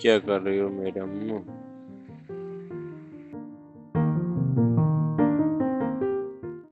क्या कर रही हो मैडम?